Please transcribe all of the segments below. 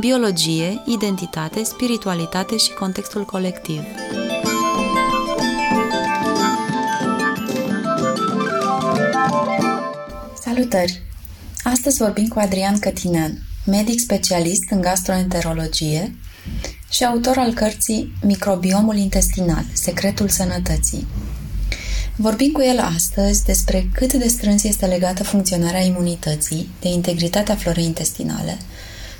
biologie, identitate, spiritualitate și contextul colectiv. Salutări! Astăzi vorbim cu Adrian Cătinean, medic specialist în gastroenterologie și autor al cărții Microbiomul intestinal, secretul sănătății. Vorbim cu el astăzi despre cât de strâns este legată funcționarea imunității de integritatea florei intestinale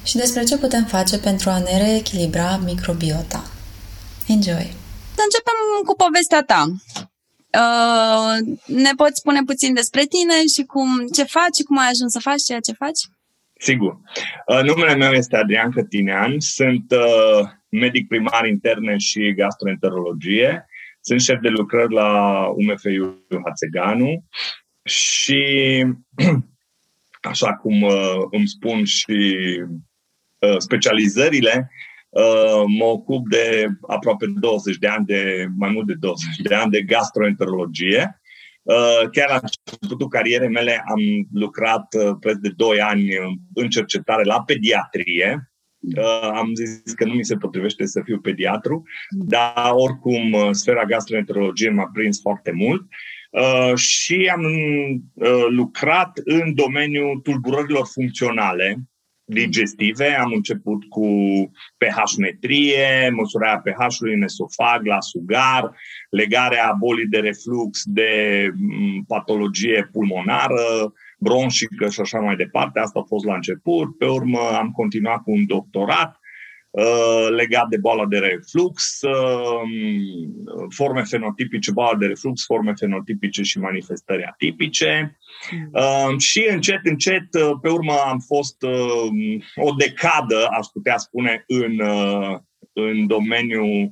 și despre ce putem face pentru a ne reechilibra microbiota. Enjoy! Să începem cu povestea ta. Uh, ne poți spune puțin despre tine și cum, ce faci și cum ai ajuns să faci ceea ce faci? Sigur. Uh, numele meu este Adrian Cătinean, sunt uh, medic primar interne și gastroenterologie, sunt șef de lucrări la UMFU Hațeganu și, așa cum uh, îmi spun și uh, specializările, uh, mă ocup de aproape 20 de ani, de mai mult de 20 de ani de gastroenterologie Uh, chiar la începutul carierei mele am lucrat uh, preț de 2 ani în cercetare la pediatrie. Uh, am zis că nu mi se potrivește să fiu pediatru, dar oricum sfera gastroenterologie m-a prins foarte mult. și am lucrat în domeniul tulburărilor funcționale, digestive. Am început cu pH-metrie, măsurarea pH-ului în esofag, la sugar, legarea bolii de reflux de mm, patologie pulmonară, bronșică și așa mai departe. Asta a fost la început. Pe urmă am continuat cu un doctorat uh, legat de boala de reflux, uh, forme fenotipice, boala de reflux, forme fenotipice și manifestări atipice. Mm. Uh, și încet, încet, pe urmă am fost o decadă, aș putea spune, în, în domeniul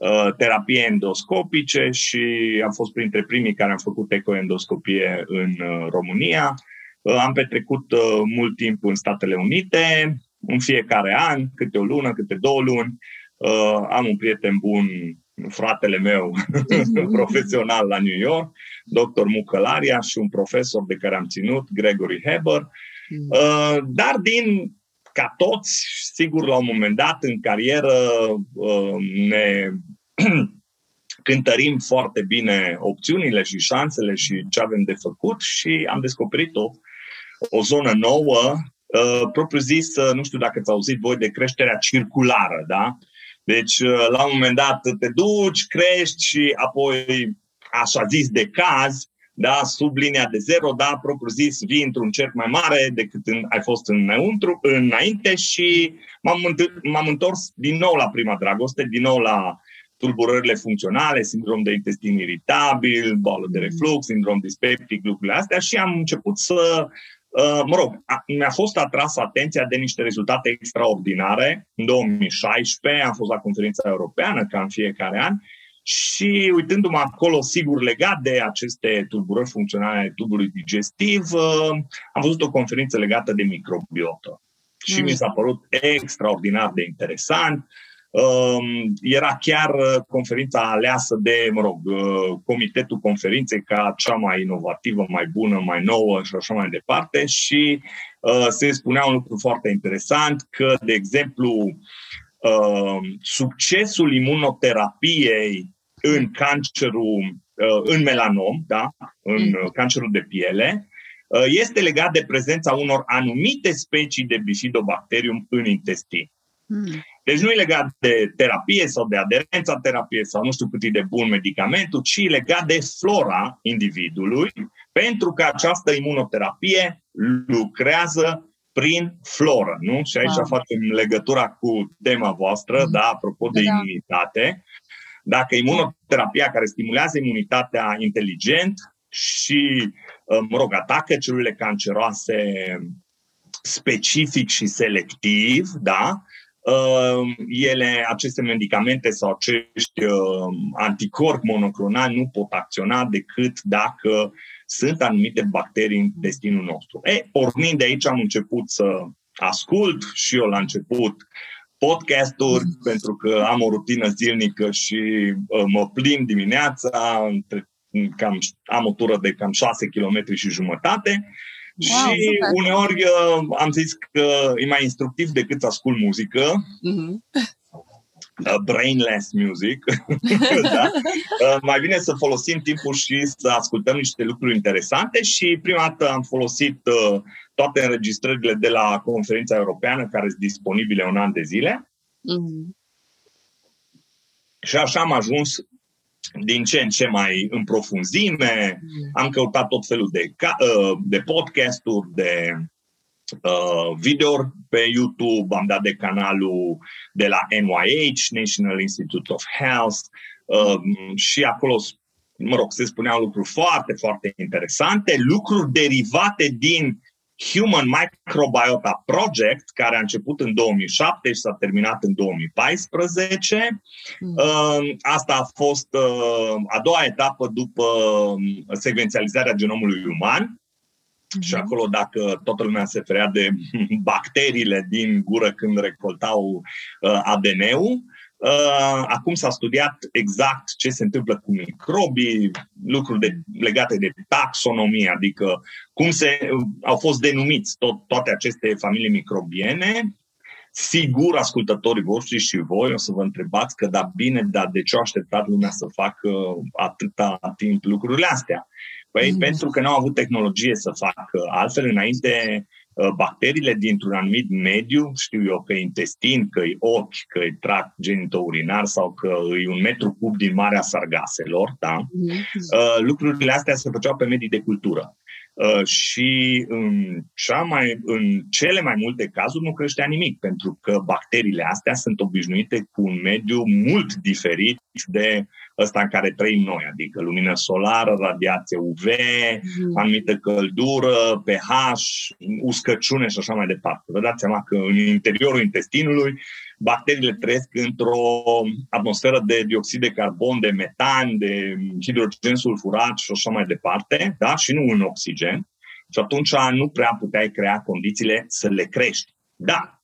Uh, terapie endoscopice și am fost printre primii care am făcut ecoendoscopie în uh, România. Uh, am petrecut mult timp în Statele Unite, în fiecare an, câte o lună, câte două luni. Am un prieten bun, fratele meu profesional la New York, dr. Mucălaria și un profesor de care am ținut, Gregory Heber. Mm. Dar din ca toți, sigur, la un moment dat în carieră uh, ne cântărim foarte bine opțiunile și șansele și ce avem de făcut și am descoperit o, o zonă nouă, uh, propriu zis, uh, nu știu dacă ați auzit voi de creșterea circulară, da? Deci, la un moment dat te duci, crești și apoi, așa zis, de caz, da, sub linia de zero, da, propriu zis, vii într-un cerc mai mare decât în, ai fost înăuntru, înainte și m-am, m-am întors din nou la prima dragoste, din nou la tulburările funcționale, sindrom de intestin iritabil, boală de reflux, sindrom dispeptic, lucrurile astea și am început să, uh, mă rog, mi-a fost atras atenția de niște rezultate extraordinare. În 2016 am fost la conferința europeană, ca în fiecare an, și uitându-mă acolo, sigur, legat de aceste tulburări funcționale ale tubului digestiv, uh, am văzut o conferință legată de microbiotă. Și mm. mi s-a părut extraordinar de interesant. Um, era chiar uh, conferința aleasă de, mă rog, uh, comitetul conferinței ca cea mai inovativă, mai bună, mai nouă și așa mai departe și se spunea un lucru foarte interesant că, de exemplu, succesul imunoterapiei în cancerul, uh, în melanom, da? în mm. uh, cancerul de piele, uh, este legat de prezența unor anumite specii de bifidobacterium în intestin. Mm. Deci nu e legat de terapie sau de aderența terapiei sau nu știu cât e de bun medicamentul, ci legat de flora individului, pentru că această imunoterapie lucrează prin floră, nu? Și aici wow. facem legătura cu tema voastră, mm. da, apropo de da. imunitate. Dacă imunoterapia care stimulează imunitatea inteligent și, uh, mă rog, atacă celulele canceroase specific și selectiv, da, uh, ele, aceste medicamente sau acești uh, anticorpi monoclonali nu pot acționa decât dacă sunt anumite bacterii în destinul nostru. E, pornind de aici am început să ascult și eu la început podcasturi, mm. pentru că am o rutină zilnică și uh, mă plimb dimineața, între, cam, am o tură de cam 6 km și jumătate Wow, și super. uneori uh, am zis că e mai instructiv decât să ascult muzică. Mm-hmm. Uh, brainless music. da? uh, mai bine să folosim timpul și să ascultăm niște lucruri interesante și prima dată am folosit uh, toate înregistrările de la conferința europeană care sunt disponibile un an de zile. Mm-hmm. Și așa am ajuns din ce în ce mai în profunzime. Mm. Am căutat tot felul de, uh, de podcasturi, de uh, video pe YouTube, am dat de canalul de la NYH, National Institute of Health, uh, și acolo, mă rog, se spuneau lucruri foarte, foarte interesante, lucruri derivate din Human Microbiota Project, care a început în 2007 și s-a terminat în 2014. Mm. Uh, asta a fost uh, a doua etapă după um, secvențializarea genomului uman. Mm-hmm. Și acolo, dacă toată lumea se ferea de bacteriile din gură când recoltau uh, ADN-ul, Uh, acum s-a studiat exact ce se întâmplă cu microbii, lucruri de, legate de taxonomie, adică cum se, uh, au fost denumiți tot, toate aceste familii microbiene. Sigur, ascultătorii voștri și voi o să vă întrebați că da bine, dar de ce a așteptat lumea să facă atâta timp lucrurile astea? Păi mm. pentru că nu au avut tehnologie să facă altfel înainte Uh, bacteriile dintr-un anumit mediu, știu eu că e intestin, că e ochi, că e tract genitourinar sau că e un metru cub din Marea Sargaselor, da? Mm-hmm. Lucrurile astea se făceau pe medii de cultură. Uh, și în, cea mai, în cele mai multe cazuri nu creștea nimic, pentru că bacteriile astea sunt obișnuite cu un mediu mult diferit de ăsta în care trăim noi, adică lumină solară, radiație UV, mm. anumită căldură, pH, uscăciune și așa mai departe. Vă dați seama că în interiorul intestinului bacteriile trăiesc într-o atmosferă de dioxid de carbon, de metan, de hidrogen sulfurat și așa mai departe, da? și nu în oxigen. Și atunci nu prea puteai crea condițiile să le crești. Da,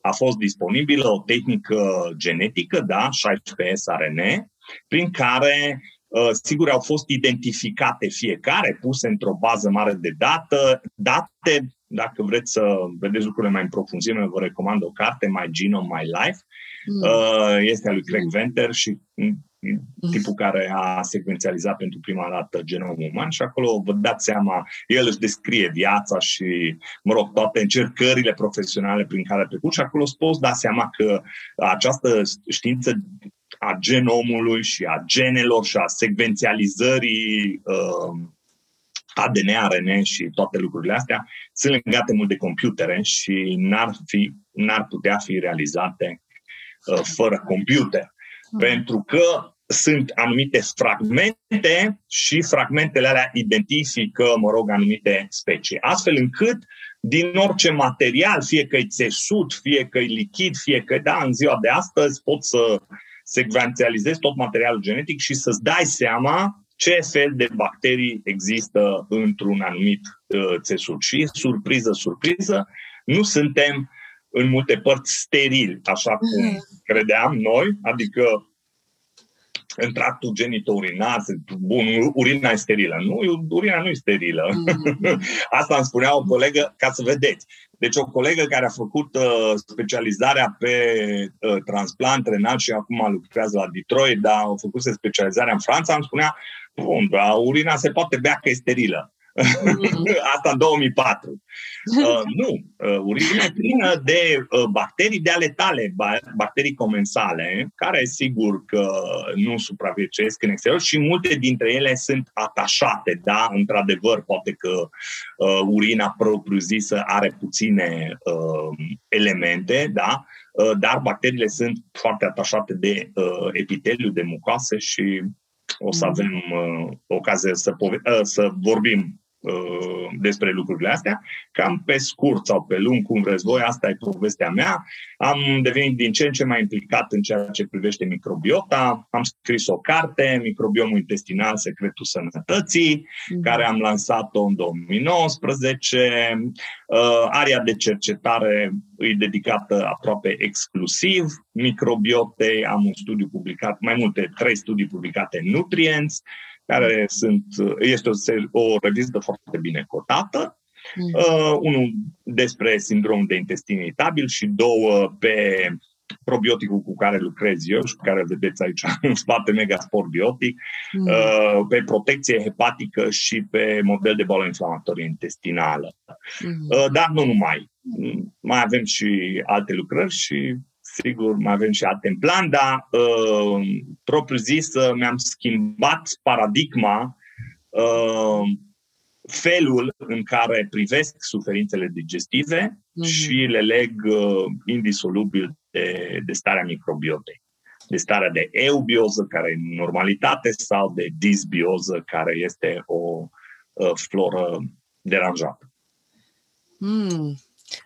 a fost disponibilă o tehnică genetică, da, 16 RNA, prin care uh, sigur au fost identificate fiecare, puse într-o bază mare de dată, date, dacă vreți să vedeți lucrurile mai în profunzime, vă recomand o carte, My Genome, My Life. Mm. Uh, este a lui Craig Venter și mm, tipul care a secvențializat pentru prima dată genomul uman și acolo vă dați seama, el își descrie viața și, mă rog, toate încercările profesionale prin care a trecut și acolo îți poți da seama că această știință a genomului și a genelor și a secvențializării uh, ADN, ARN și toate lucrurile astea sunt legate mult de computere și n-ar, fi, n-ar putea fi realizate uh, fără computer. Mm. Pentru că sunt anumite fragmente și fragmentele alea identifică, mă rog, anumite specii. Astfel încât din orice material, fie că e țesut, fie că e lichid, fie că da, în ziua de astăzi pot să secvențializezi tot materialul genetic și să-ți dai seama ce fel de bacterii există într-un anumit uh, țesut. Și surpriză, surpriză, nu suntem în multe părți sterili, așa cum mm. credeam noi, adică în tractul genitourinar, bun, urina e sterilă. Nu, urina nu e sterilă. Mm. Asta îmi spunea o colegă, ca să vedeți. Deci o colegă care a făcut uh, specializarea pe uh, transplant renal și acum lucrează la Detroit, dar a făcut specializarea în Franța, îmi spunea, bun, dar urina se poate bea că e sterilă. Mm. Asta în 2004. Uh, nu, uh, urina e plină de uh, bacterii de ale tale, bacterii comensale, care sigur că nu supraviețuiesc în exterior și multe dintre ele sunt atașate, da, într-adevăr, poate că uh, urina propriu-zisă are puține uh, elemente, da, uh, dar bacteriile sunt foarte atașate de uh, epiteliu, de mucoase și o să mm. avem uh, ocazie să, pove- uh, să vorbim uh, despre lucrurile astea. Cam pe scurt sau pe lung, cum vreți voi, asta e povestea mea. Am devenit din ce în ce mai implicat în ceea ce privește microbiota. Am scris o carte, Microbiomul intestinal, secretul sănătății, mm. care am lansat-o în 2019. Uh, area de cercetare e dedicată aproape exclusiv microbiotei. Am un studiu publicat, mai multe, trei studii publicate în Nutrients, care sunt, este o, o revistă foarte bine cotată. Mm. Uh, unul despre sindromul de intestin iritabil și două pe probioticul cu care lucrez eu și care vedeți aici în spate, Megasport Biotic, mm. uh, pe protecție hepatică și pe model de boală inflamatorie intestinală. Mm. Uh, dar nu numai. Mai avem și alte lucrări și sigur, mai avem și alte în plan, dar uh, propriu zis mi-am schimbat paradigma uh, felul în care privesc suferințele digestive mm-hmm. și le leg uh, indisolubil de, de starea microbiotei. De starea de eubioză, care e normalitate, sau de disbioză, care este o uh, floră deranjată. Mm.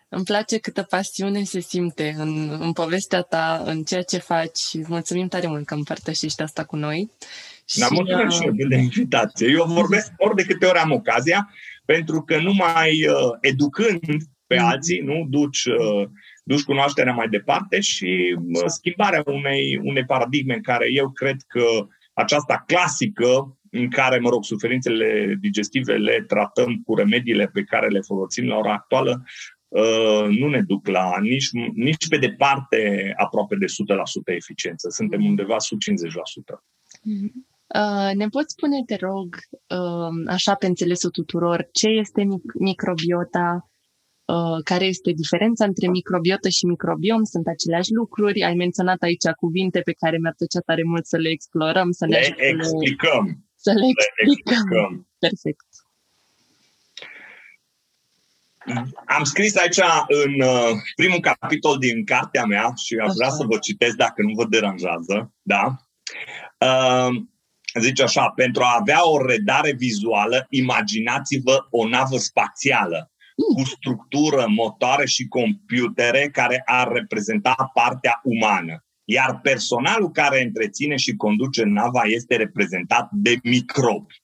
Îmi place câtă pasiune se simte în, în povestea ta, în ceea ce faci și mulțumim tare mult că împărtășești asta cu noi. Da, și, mulțumesc uh... și eu de invitație. Eu vorbesc ori de câte ori am ocazia, pentru că numai uh, educând pe mm. alții, nu, duci, uh, duci cunoașterea mai departe și uh, schimbarea unei, unei paradigme în care eu cred că aceasta clasică în care, mă rog, suferințele digestive le tratăm cu remediile pe care le folosim la ora actuală, Uh, nu ne duc la nici, nici pe departe aproape de 100% eficiență. Suntem undeva sub 50%. Uh, ne poți spune, te rog, uh, așa pe înțelesul tuturor, ce este mic- microbiota, uh, care este diferența între microbiotă și microbiom? Sunt aceleași lucruri? Ai menționat aici cuvinte pe care mi-ar plăcea tare mult să le explorăm, să le, le explicăm. Să le, le explicăm. explicăm. Perfect. Am scris aici în uh, primul capitol din cartea mea și aș vrea să vă citesc dacă nu vă deranjează. Da? Uh, zice așa, pentru a avea o redare vizuală, imaginați-vă o navă spațială cu structură, motoare și computere care ar reprezenta partea umană. Iar personalul care întreține și conduce nava este reprezentat de microbi.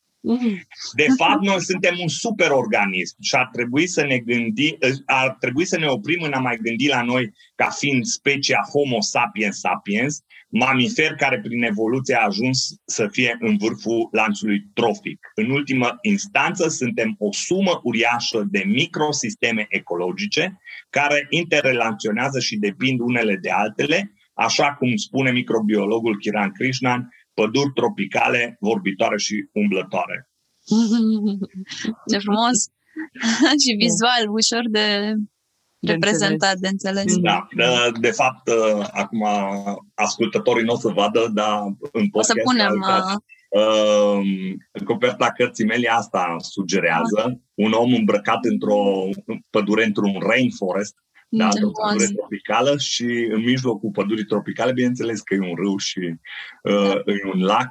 De fapt, noi suntem un superorganism și ar trebui să ne gândi, ar trebui să ne oprim în a mai gândi la noi ca fiind specia Homo sapiens sapiens, mamifer care prin evoluție a ajuns să fie în vârful lanțului trofic. În ultimă instanță, suntem o sumă uriașă de microsisteme ecologice care interrelaționează și depind unele de altele, așa cum spune microbiologul Kiran Krishnan, păduri tropicale, vorbitoare și umblătoare. Ce frumos! și vizual, ușor de, de reprezentat, de înțeles. Da, de, de fapt, uh, acum ascultătorii nu o să vadă, dar în podcast... O să punem... Uh... Uh, coperta cărții mele asta sugerează uh. un om îmbrăcat într-o pădure, într-un rainforest, da, o pădure tropicală și în mijlocul pădurii tropicale, bineînțeles că e un râu și uh, e un lac,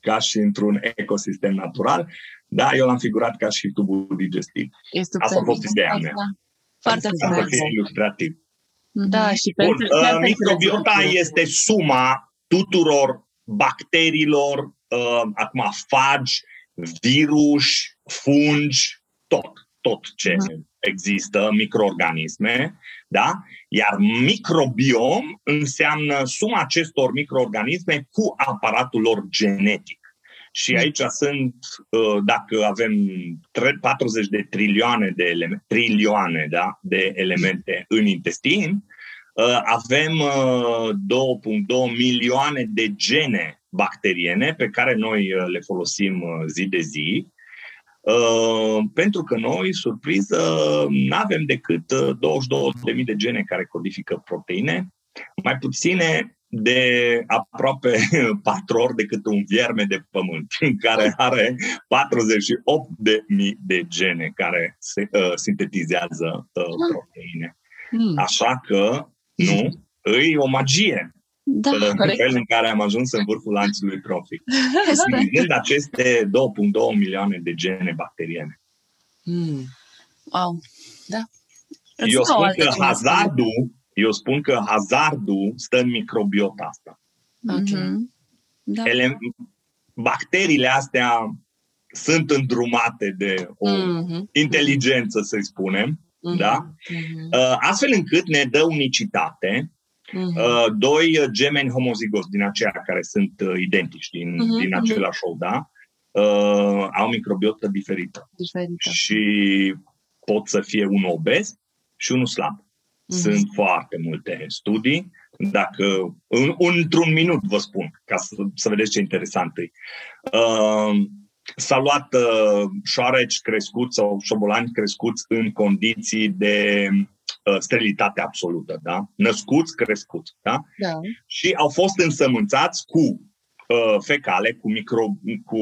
ca și într-un ecosistem natural. Da, eu l-am figurat ca și tubul digestiv. Este Asta a fost ideea mea. Foarte frumos. ilustrativ. Da, și Bun, uh, microbiota este suma tuturor bacteriilor, uh, acum fagi, virus, fungi, tot, tot ce uh-huh. există, microorganisme, da? Iar microbiom înseamnă suma acestor microorganisme cu aparatul lor genetic. Și mm. aici sunt, uh, dacă avem 40 de trilioane de elemente, trilioane, da, de elemente în intestin, uh, avem 2.2 uh, milioane de gene bacteriene pe care noi le folosim zi de zi Uh, pentru că noi, surpriză, nu avem decât 22.000 uh, de gene care codifică proteine, mai puține de aproape patru ori decât un vierme de pământ, care are 48.000 de gene care se, uh, sintetizează uh, proteine. Hmm. Așa că, nu, e o magie da, în corect. felul în care am ajuns în vârful lanțului trofic. Utilizând aceste 2.2 milioane de gene bacteriene. Mm. Wow. Da. Îți eu spun că hazardul, eu spun că hazardul stă în microbiota asta. Okay. Mm-hmm. Da. Ele, bacteriile astea sunt îndrumate de o mm-hmm. inteligență, să-i spunem, mm-hmm. da? Mm-hmm. Astfel încât ne dă unicitate uh-huh. doi gemeni homozigos din aceia care sunt uh, identici din, uh-huh. din același ou, da? Uh, au microbiotă diferită. diferită. Și pot să fie un obez și unul slab. Uh-huh. Sunt foarte multe studii. Dacă, în, într-un minut vă spun, ca să, să vedeți ce interesant e. Uh, s-a luat uh, șoareci crescuți sau șobolani crescuți în condiții de uh, sterilitate absolută, da? Născuți, crescuți, da? da? Și au fost însămânțați cu uh, fecale, cu, micro, cu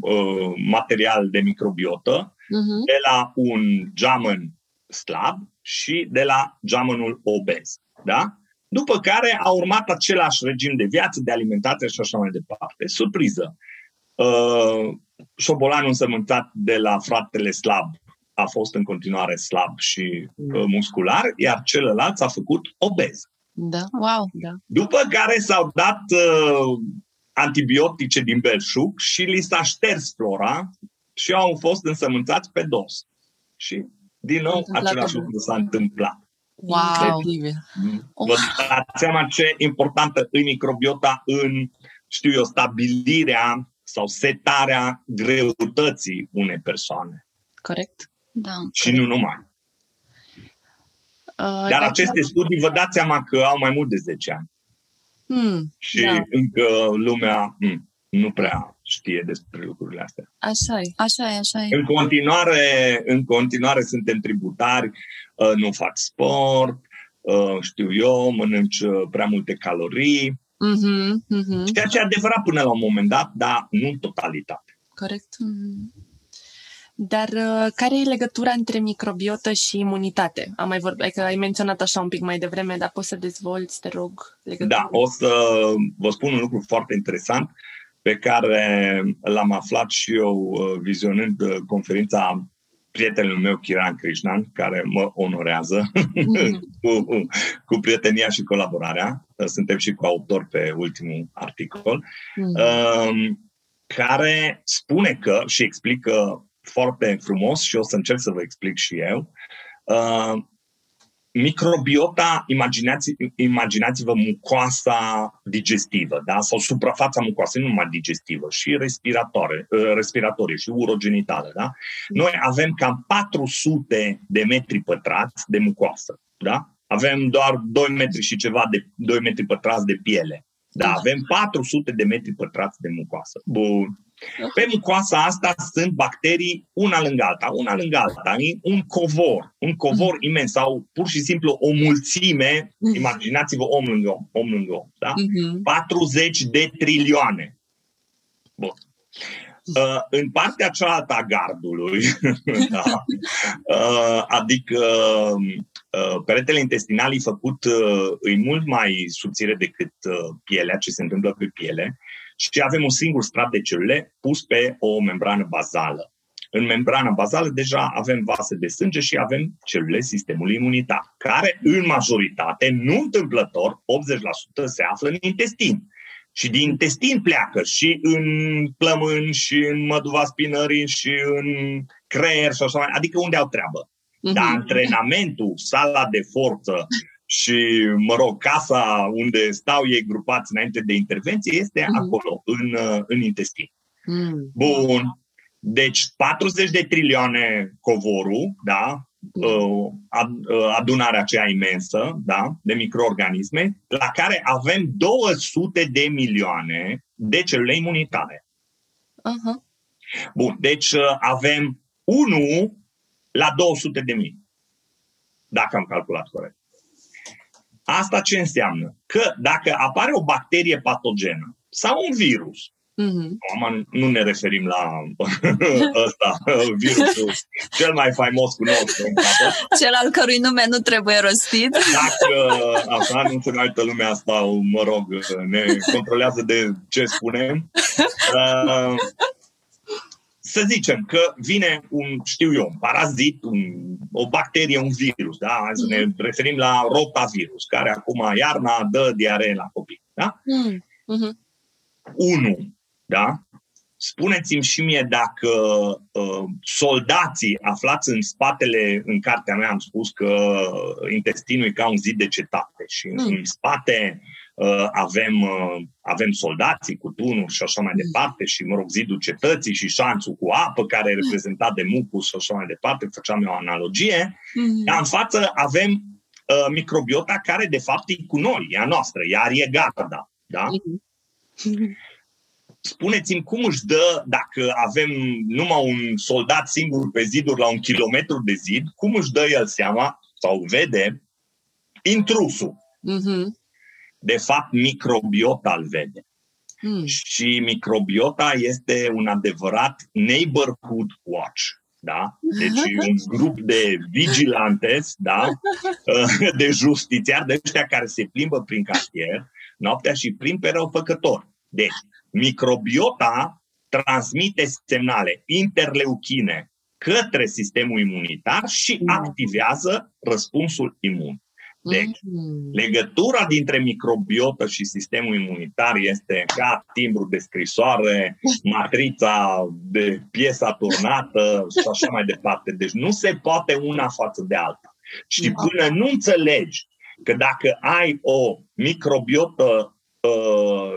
uh, material de microbiotă, uh-huh. de la un geamăn slab și de la geamănul obez, da? După care a urmat același regim de viață, de alimentație și așa mai departe. Surpriză! Uh, șobolanul însămânțat de la fratele slab a fost în continuare slab și uh, muscular, iar celălalt s-a făcut obez. Da, wow, da. După care s-au dat uh, antibiotice din belșug și li s-a șters flora și au fost însămânțați pe dos. Și, din nou, același lucru s-a întâmplat. Wow! Deci, vă dați seama ce importantă e microbiota în, știu eu, stabilirea sau setarea greutății unei persoane. Corect. Da. Și nu numai. Uh, Dar aceste studii, vă dați seama că au mai mult de 10 ani. Hmm, și da. încă lumea hmm, nu prea știe despre lucrurile astea. Așa e. Așa e, așa e. În continuare, în continuare suntem tributari, uh, nu fac sport, uh, știu eu, mănânci uh, prea multe calorii. Mm-hmm, mm-hmm. Ceea ce e adevărat până la un moment dat, dar nu în totalitate. Corect. Mm-hmm. Dar uh, care e legătura între microbiotă și imunitate? Am mai vorbit, adică ai menționat așa un pic mai devreme, dar poți să dezvolți, te rog, legătura? Da, o să vă spun un lucru foarte interesant pe care l-am aflat și eu uh, vizionând uh, conferința prietenului meu, Kiran Krishnan, care mă onorează mm. cu, cu prietenia și colaborarea. Suntem și cu autor pe ultimul articol, mm. uh, care spune că și explică foarte frumos și o să încerc să vă explic și eu. Uh, microbiota, imaginați, imaginați-vă mucoasa digestivă, da? sau suprafața mucoasei, nu numai digestivă, și respiratorie, uh, respiratorie și urogenitală. Da? Noi avem cam 400 de metri pătrați de mucoasă. Da? Avem doar 2 metri și ceva de 2 metri pătrați de piele. Da, avem 400 de metri pătrați de mucoasă. Bun. Pe mucoasa asta sunt bacterii una lângă alta, una lângă alta, un covor, un covor mm. imens sau pur și simplu o mulțime, mm. imaginați-vă om lângă om, om lângă om, da? Mm-hmm. 40 de trilioane. Bun. Uh, în partea cealaltă a gardului, da, uh, adică uh, peretele intestinal e făcut, uh, e mult mai subțire decât uh, pielea, ce se întâmplă pe piele, și avem un singur strat de celule pus pe o membrană bazală. În membrana bazală deja avem vase de sânge și avem celule sistemului imunitar, care în majoritate, nu întâmplător, 80% se află în intestin. Și din intestin pleacă și în plămân, și în măduva spinării, și în creier și așa mai Adică unde au treabă. Uh-huh. Dar antrenamentul, sala de forță, și, mă rog, casa unde stau ei grupați înainte de intervenție este mm. acolo, în, uh, în intestin. Mm. Bun. Deci 40 de trilioane covorul, da, mm. uh, uh, adunarea aceea imensă, da, de microorganisme, la care avem 200 de milioane de celule imunitare. Uh-huh. Bun, deci avem 1 la 200 de mii. Dacă am calculat corect. Asta ce înseamnă? Că dacă apare o bacterie patogenă sau un virus, Mm-hmm. Acum nu ne referim la ăsta, virusul cel mai faimos cunoscut. Cel al cărui nume nu trebuie rostit. Dacă așa nu se altă lumea asta, mă rog, ne controlează de ce spunem. Uh, să zicem că vine un, știu eu, un parazit, un, o bacterie, un virus, da? Hai să ne referim la rotavirus, care acum iarna dă diaree la copii, da? Mm. Uh-huh. Unu, da? Spuneți-mi și mie dacă uh, soldații aflați în spatele, în cartea mea am spus că intestinul e ca un zid de cetate și mm. în spate uh, avem, uh, avem soldații cu tunuri și așa mai departe și, mă rog, zidul cetății și șanțul cu apă care e reprezentat de mucus și așa mai departe, făceam eu o analogie, mm. dar în față avem uh, microbiota care de fapt e cu noi, e a noastră, ea e garda, da? Mm. spuneți-mi cum își dă, dacă avem numai un soldat singur pe ziduri la un kilometru de zid, cum își dă el seama sau vede intrusul. Mm-hmm. De fapt, microbiota îl vede. Mm. Și microbiota este un adevărat neighborhood watch. Da? Deci un grup de vigilantes, da? de justițiari, de ăștia care se plimbă prin cartier noaptea și prin pe răufăcători. Deci, microbiota transmite semnale interleuchine către sistemul imunitar și mm. activează răspunsul imun. Deci, mm. legătura dintre microbiotă și sistemul imunitar este ca timbru de scrisoare, matrița de piesa turnată și așa mai departe. Deci nu se poate una față de alta. Și da. până nu înțelegi că dacă ai o microbiotă uh,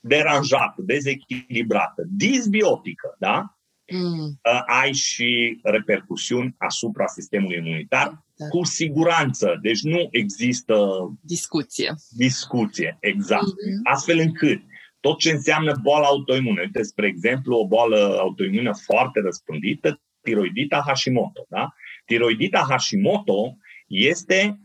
deranjată, dezechilibrată, disbiotică, da? Mm. Uh, ai și repercusiuni asupra sistemului imunitar, da. cu siguranță. Deci nu există discuție. Discuție, exact. Mm-hmm. Astfel încât tot ce înseamnă boală autoimună, uite, spre exemplu, o boală autoimună foarte răspândită, tiroidita Hashimoto. Da? Tiroidita Hashimoto este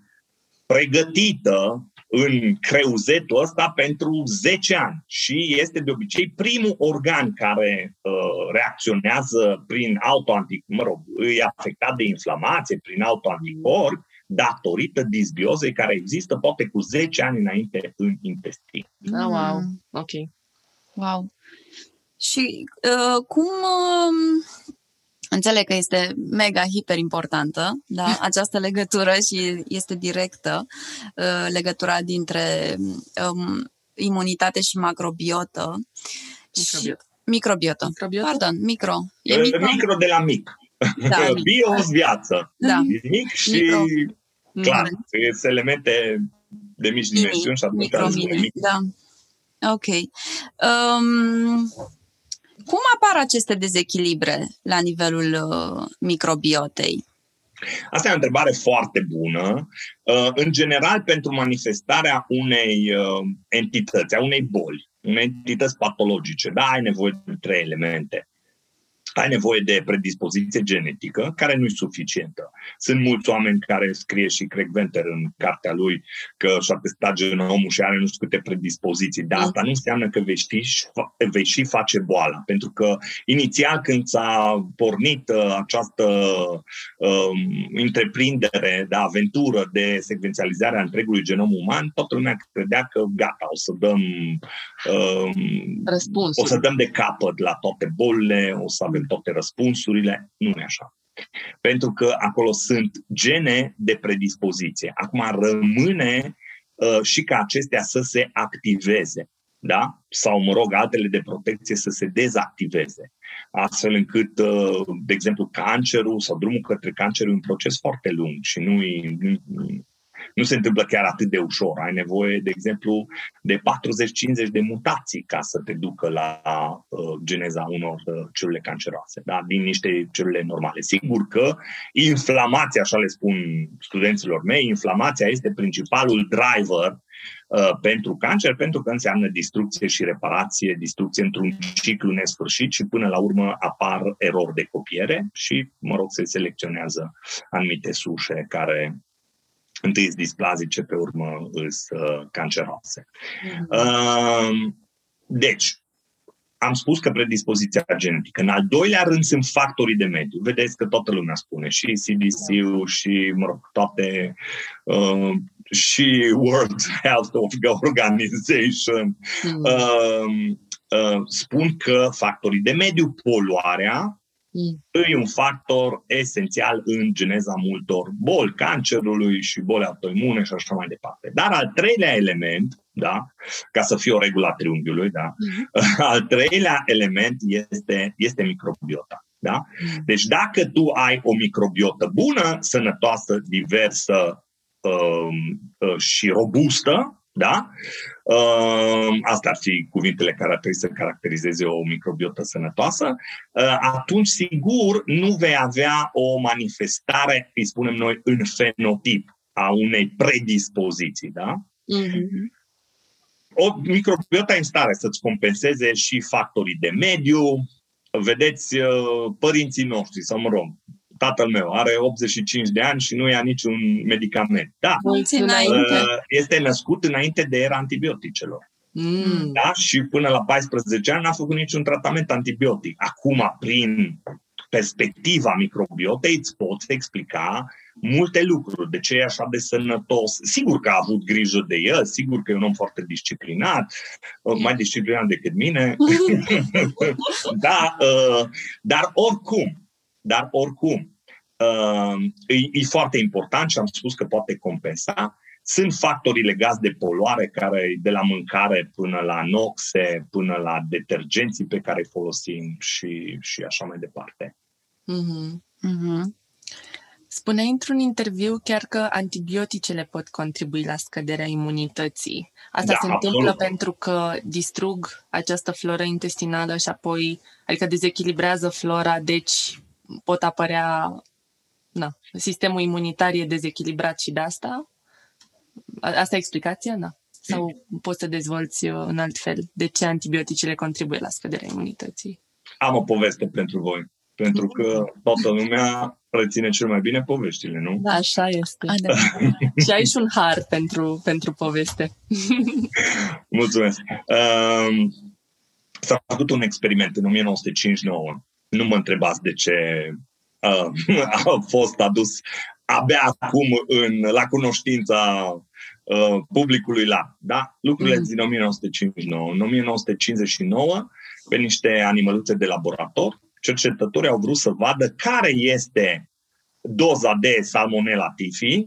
pregătită în creuzetul ăsta pentru 10 ani și este de obicei primul organ care uh, reacționează prin autoanticorp, mă rog, e afectat de inflamație prin autoanticorp datorită disbiozei care există poate cu 10 ani înainte în intestin. Ah, wow, ok. Wow. Și uh, cum uh, Înțeleg că este mega hiper importantă, da, această legătură și este directă, uh, legătura dintre um, imunitate și macrobiotă. Microbiotă. Microbiotă. Microbiotă? Pardon, micro. E uh, micro? micro de la mic. Da, Bio viață. Da. mic și micro. clar, mm. sunt elemente de mici dimensiuni și atunci micro, mic. Da. Ok. Um, cum apar aceste dezechilibre la nivelul uh, microbiotei? Asta e o întrebare foarte bună. Uh, în general, pentru manifestarea unei uh, entități, a unei boli, unei entități patologice, da, ai nevoie de trei elemente ai nevoie de predispoziție genetică, care nu e suficientă. Sunt mulți oameni care scrie și Craig Venter în cartea lui că și-a testat genomul și are nu știu câte predispoziții, dar asta nu înseamnă că vei și, vei și face boala. Pentru că inițial când s-a pornit uh, această um, întreprindere de aventură de secvențializare a întregului genom uman, toată lumea credea că gata, o să dăm um, o să dăm de capăt la toate bolile, o să avem toate răspunsurile. Nu e așa. Pentru că acolo sunt gene de predispoziție. Acum rămâne uh, și ca acestea să se activeze. Da? Sau, mă rog, altele de protecție să se dezactiveze. Astfel încât, uh, de exemplu, cancerul sau drumul către cancer e un proces foarte lung și nu, nu, nu se întâmplă chiar atât de ușor. Ai nevoie, de exemplu, de 40-50 de mutații ca să te ducă la uh, geneza unor uh, celule canceroase, da? din niște celule normale. Sigur că inflamația, așa le spun studenților mei, inflamația este principalul driver uh, pentru cancer, pentru că înseamnă distrucție și reparație, distrucție într-un ciclu nesfârșit și până la urmă apar erori de copiere și, mă rog, se selecționează anumite sușe care întâi sunt displazice, pe urmă sunt uh, canceroase. Mm-hmm. Uh, deci, am spus că predispoziția genetică. În al doilea rând sunt factorii de mediu. Vedeți că toată lumea spune, și CDC-ul, și, mă rog, toate, uh, și World Health Organization mm. uh, uh, spun că factorii de mediu, poluarea, Mm. E un factor esențial în geneza multor boli, cancerului și boli autoimune și așa mai departe. Dar al treilea element, da, ca să fie o regulă a triunghiului, da, Mm-hmm. al treilea element este, este microbiota. Da? Mm. Deci dacă tu ai o microbiotă bună, sănătoasă, diversă um, uh, și robustă, da? Um, asta ar fi cuvintele care ar trebui să caracterizeze o microbiotă sănătoasă, uh, atunci sigur nu vei avea o manifestare, îi spunem noi, în fenotip a unei predispoziții. Da? Mhm. o microbiota e în stare să-ți compenseze și factorii de mediu. Vedeți, uh, părinții noștri, sau mă rog, tatăl meu are 85 de ani și nu ia niciun medicament. Da, Mulți înainte. uh, este născut înainte de era antibioticelor. Mm. Da? Și până la 14 ani n-a făcut niciun tratament antibiotic. Acum, prin perspectiva microbiotei, îți poți explica multe lucruri. De ce e așa de sănătos? Sigur că a avut grijă de el, sigur că e un om foarte disciplinat, mai disciplinat decât mine. da, uh, dar oricum, dar oricum, uh, e, e foarte important și am spus că poate compensa. Sunt factorii legați de poluare, care de la mâncare până la noxe, până la detergenții pe care îi folosim și, și așa mai departe. Mhm. Mhm. Spuneai într-un interviu chiar că antibioticele pot contribui la scăderea imunității. Asta Da, se întâmplă absolut. pentru că distrug această floră intestinală și apoi, adică dezechilibrează flora, deci pot apărea, na, sistemul imunitar e dezechilibrat și de asta? A- Asta e explicația, da? Sau poți să dezvolți uh, în alt fel de ce antibioticele contribuie la scăderea imunității? Am o poveste pentru voi, pentru că toată lumea reține cel mai bine poveștile, nu? Da, așa este. Adevărat. și ai și un har pentru, pentru poveste. Mulțumesc. Um, s-a făcut un experiment în 1959. Nu mă întrebați de ce uh, a fost adus abia acum în, la cunoștința uh, publicului la. Da? Lucrurile Mm. din 1959. În 1959, pe niște animăluțe de laborator, cercetătorii au vrut să vadă care este doza de salmonella tifi,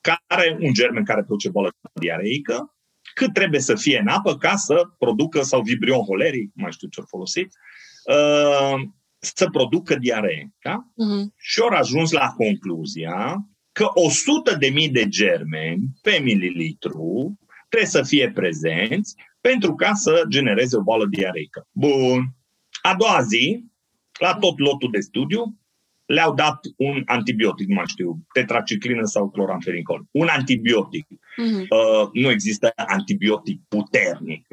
care un germen care produce boală diareică, cât trebuie să fie în apă ca să producă, sau vibrion holeric, mai știu ce-or folosit, uh, să producă diaree. Da? Mhm. Și au ajuns la concluzia că 100 de mii de germeni pe mililitru trebuie să fie prezenți pentru ca să genereze o boală diareică. Bun. A doua zi, la tot lotul de studiu, le-au dat un antibiotic, nu mai știu, tetraciclină sau cloramfenicol. Un antibiotic. Mhm. Uh, nu există antibiotic puternic,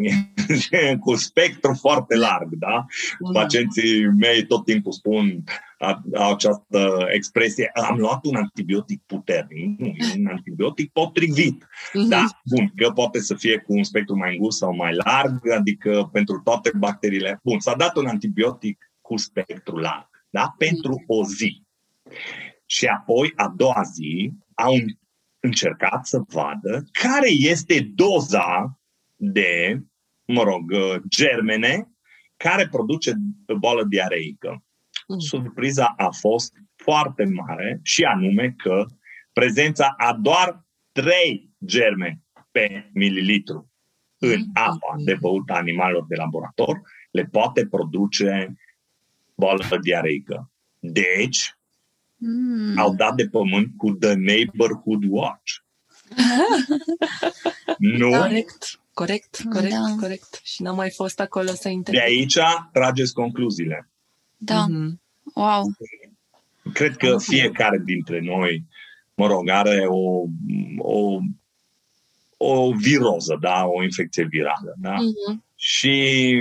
cu spectru foarte larg, da? Mhm. Pacienții mei tot timpul spun a- au această expresie, am luat un antibiotic puternic. Nu, e un antibiotic potrivit. Mhm. Da, bun, că poate să fie cu un spectru mai îngust sau mai larg, adică pentru toate bacteriile. Bun, s-a dat un antibiotic cu spectru larg, da? Pentru o zi. Și apoi, a doua zi, au încercat să vadă care este doza de, mă rog, germene care produce boală diareică. Mm. Surpriza a fost foarte mare și anume că prezența a doar 3 germeni pe mililitru în Mm. apa de băut a animalelor de laborator le poate produce boală diareică. Deci, Mm. au dat de pământ cu The Neighborhood Watch. nu? Corect, corect, corect, Da. corect. Și n-am mai fost acolo să De intervin. aici trageți concluziile. Da, Mhm. wow. Cred că fiecare dintre noi, mă rog, are o, o, o viroză, da? o infecție virală. Da? Mhm. Și,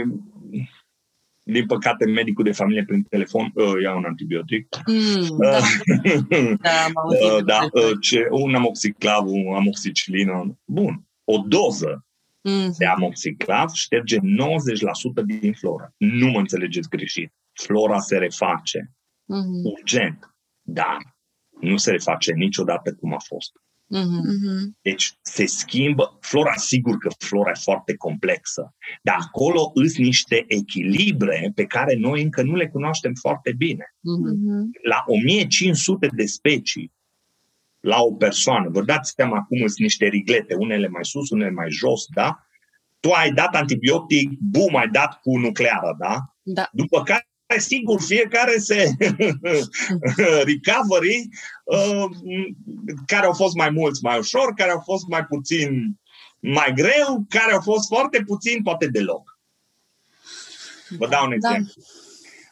din păcate, medicul de familie prin telefon uh, ia un antibiotic. Mm, da, Uh, da, am auzit. uh, da, despre uh, ce, un amoxiclav, un amoxicilină. Bun. O doză Mhm. de amoxiclav șterge 90% din flora. Nu mă înțelegeți greșit. Flora se reface Mhm. urgent, dar nu se reface niciodată cum a fost. Mhm. Deci se schimbă, flora, sigur că flora e foarte complexă, dar acolo sunt niște echilibre pe care noi încă nu le cunoaștem foarte bine. Mhm. Mhm. La 1500 de specii, la o persoană, vă dați seama cum sunt niște riglete, unele mai sus, unele mai jos, da? Tu ai dat antibiotic, bum, ai dat cu nucleară, da? Da. După care, sigur, fiecare se recovery, uh, care au fost mai mulți, mai ușor, care au fost mai puțin mai greu, care au fost foarte puțin, poate deloc. Vă dau un Da. exemplu.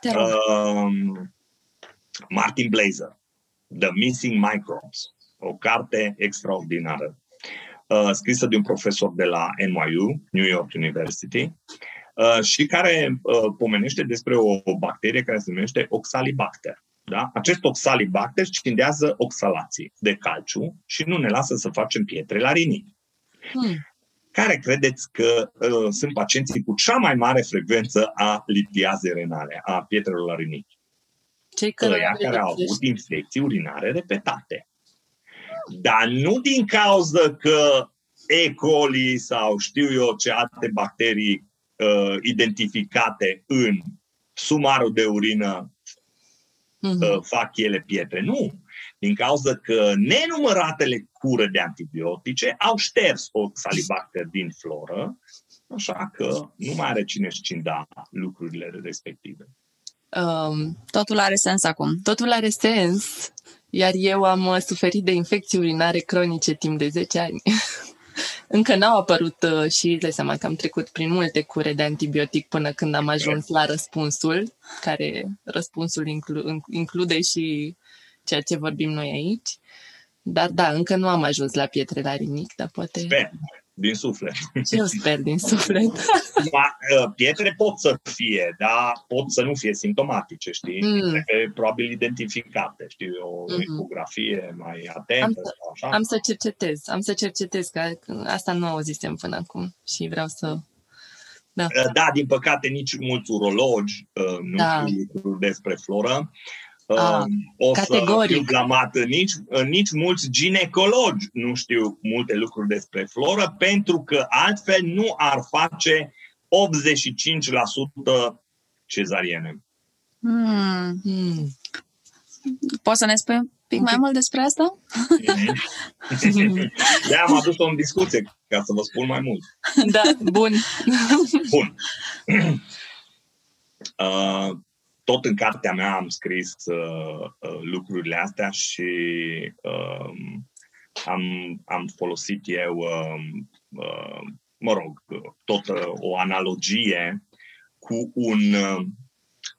Te rog. Um, Martin Blazer, The Missing Microbes, o carte extraordinară, uh, scrisă de un profesor de la NYU, New York University, uh, și care uh, pomenește despre o, o bacterie care se numește Oxalibacter. Da? Acest oxalibacter scindează oxalații de calciu și nu ne lasă să facem pietre la rinichi. Hmm. Care credeți că uh, sunt pacienții cu cea mai mare frecvență a litiazei renale, a pietrelor la rinichi? Cei care, Ăia care au avut infecții urinare repetate. Dar nu din cauza că E. coli sau știu eu ce alte bacterii uh, identificate în sumarul de urină Mhm. uh, fac ele pietre. Nu. Din cauza că nenumăratele cure de antibiotice au șters oxalibacter din floră, așa că nu mai are cine scinda lucrurile respective. Um, Totul are sens acum. totul are sens, iar eu am uh, suferit de infecții urinare cronice timp de 10 ani. Încă n-au apărut uh, și îți dai seama că am trecut prin multe cure de antibiotic până când am ajuns la răspunsul, care răspunsul inclu- include și ceea ce vorbim noi aici. Dar da, încă nu am ajuns la pietre la rinic, dar poate Sper, din suflet. și eu sper din suflet. Ma, uh, pietre pot să fie, dar pot să nu fie simptomatice, știi? Mm. Trebuie probabil identificate, știi? O Mhm. ecografie mai Am atentă să- sau așa. Am să cercetez, am să cercetez, că asta nu auzisem până acum și vreau să... Uh, Da, din păcate, nici mulți urologi uh, nu Da. știu lucruri despre floră. Uh, Ah, o categoric. să fiu blamat. Nici, uh, nici mulți ginecologi nu știu multe lucruri despre floră, pentru că altfel nu ar face 85% cezariene. Hmm. Hmm. Poți să ne spui un pic mai mult despre asta? de am adus-o în discuție ca să vă spun mai mult. Da, bun. Bun. Uh, tot în cartea mea am scris uh, uh, lucrurile astea și uh, am, am folosit eu, uh, uh, mă rog, tot uh, o analogie cu un, uh,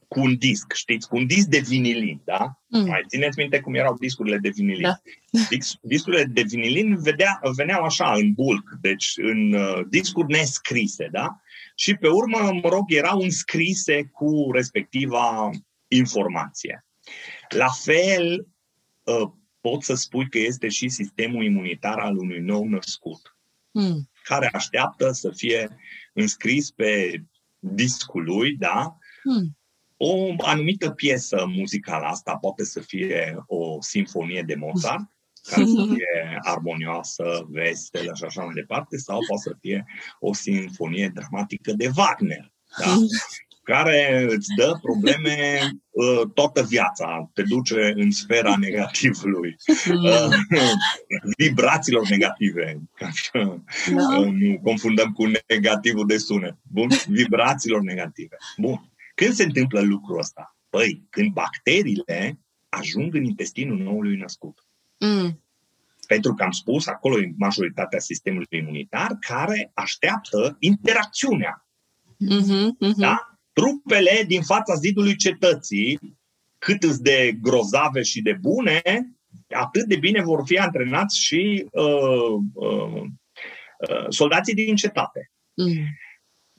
cu un disc, știți, cu un disc de vinilin, da? Mm. Mai țineți minte cum erau discurile de vinilin? Da. Dis- discurile de vinilin vedea, veneau așa, în bulk, deci în uh, discuri nescrise, da? Și pe urmă, mă rog, erau înscrise cu respectiva informație. La fel, uh, pot să spui că este și sistemul imunitar al unui nou născut, Hmm. care așteaptă să fie înscris pe discul lui, da? Hmm. o anumită piesă muzicală, asta poate să fie o sinfonie de Mozart, care să fie armonioasă, veselă și așa mai departe, sau poate să fie o sinfonie dramatică de Wagner, da? care îți dă probleme uh, toată viața, te duce în sfera negativului, uh, vibrațiilor negative, ca să Da. uh, nu confundăm cu negativul de sunet. Bun? Vibrațiilor negative. Bun. Când se întâmplă lucrul ăsta? Păi, când bacteriile ajung în intestinul noului născut. Hmm. Pentru că am spus, acolo e majoritatea sistemului imunitar care așteaptă interacțiunea. Mhm, mhm. Da? Trupele din fața zidului cetății, cât îs de grozave și de bune, atât de bine vor fi antrenați și uh, uh, uh, soldații din cetate. Hmm.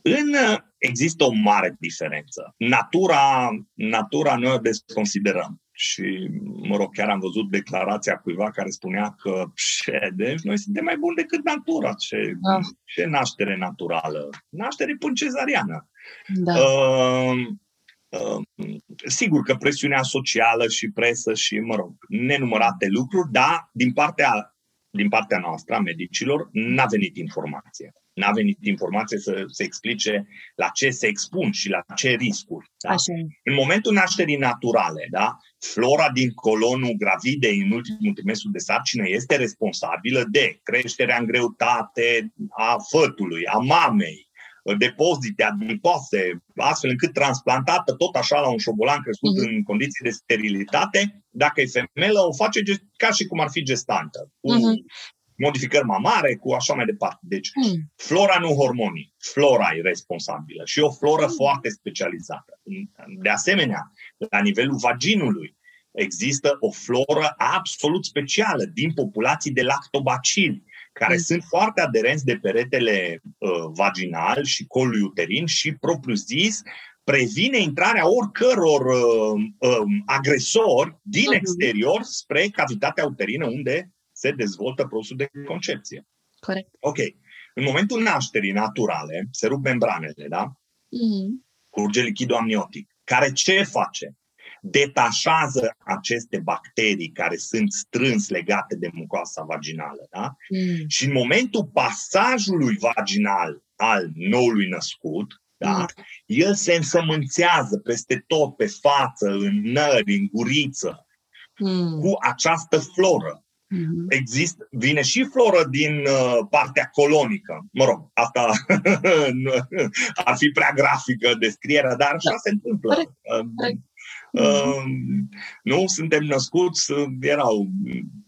În, există o mare diferență. Natura, natura noi o desconsiderăm. Și, mă rog, chiar am văzut declarația cuiva care spunea că, ce, deci noi suntem mai buni decât natura. Ce, Da. ce naștere naturală? Naștere până cezariană. Da. Uh, uh, sigur că presiunea socială și presă și, mă rog, nenumărate lucruri, dar din partea din partea noastră, a medicilor, n-a venit informație. N-a venit informație să se explice la ce se expun și la ce riscuri. Da? Așa. În momentul nașterii naturale, da, flora din colonul gravidei în ultimul trimestru de sarcină este responsabilă de creșterea în greutate a fătului, a mamei, depozite adipose, astfel încât transplantată tot așa la un șobolan crescut Mhm. în condiții de sterilitate, dacă e femelă, o face gest- ca și cum ar fi gestantă, cu Mhm. Modificări mamare, cu așa mai departe. Deci, Mm. flora nu hormonii, flora e responsabilă și o floră foarte specializată. De asemenea, la nivelul vaginului, există o floră absolut specială din populații de lactobacili, care Mm. sunt foarte aderenți de peretele uh, vaginal și colul uterin și, propriu zis, previne intrarea oricăror uh, uh, agresori din Mhm. exterior spre cavitatea uterină unde se dezvoltă procesul de concepție. Corect. Ok. În momentul nașterii naturale, se rup membranele, da? Mm. Curge lichidul amniotic, care ce face? Detașează aceste bacterii care sunt strâns legate de mucoasa vaginală, da? Mm. Și în momentul pasajului vaginal al noului născut, da? Mm. El se însămânțează peste tot, pe față, în nări, în guriță, Mm. cu această floră. Mhm. Există, vine și floră din uh, partea colonică. Mă rog, asta nu- ar fi prea grafică descrierea, dar așa Da. se întâmplă. Corect. Uh, Corect. uh, nu suntem născuți, uh, erau,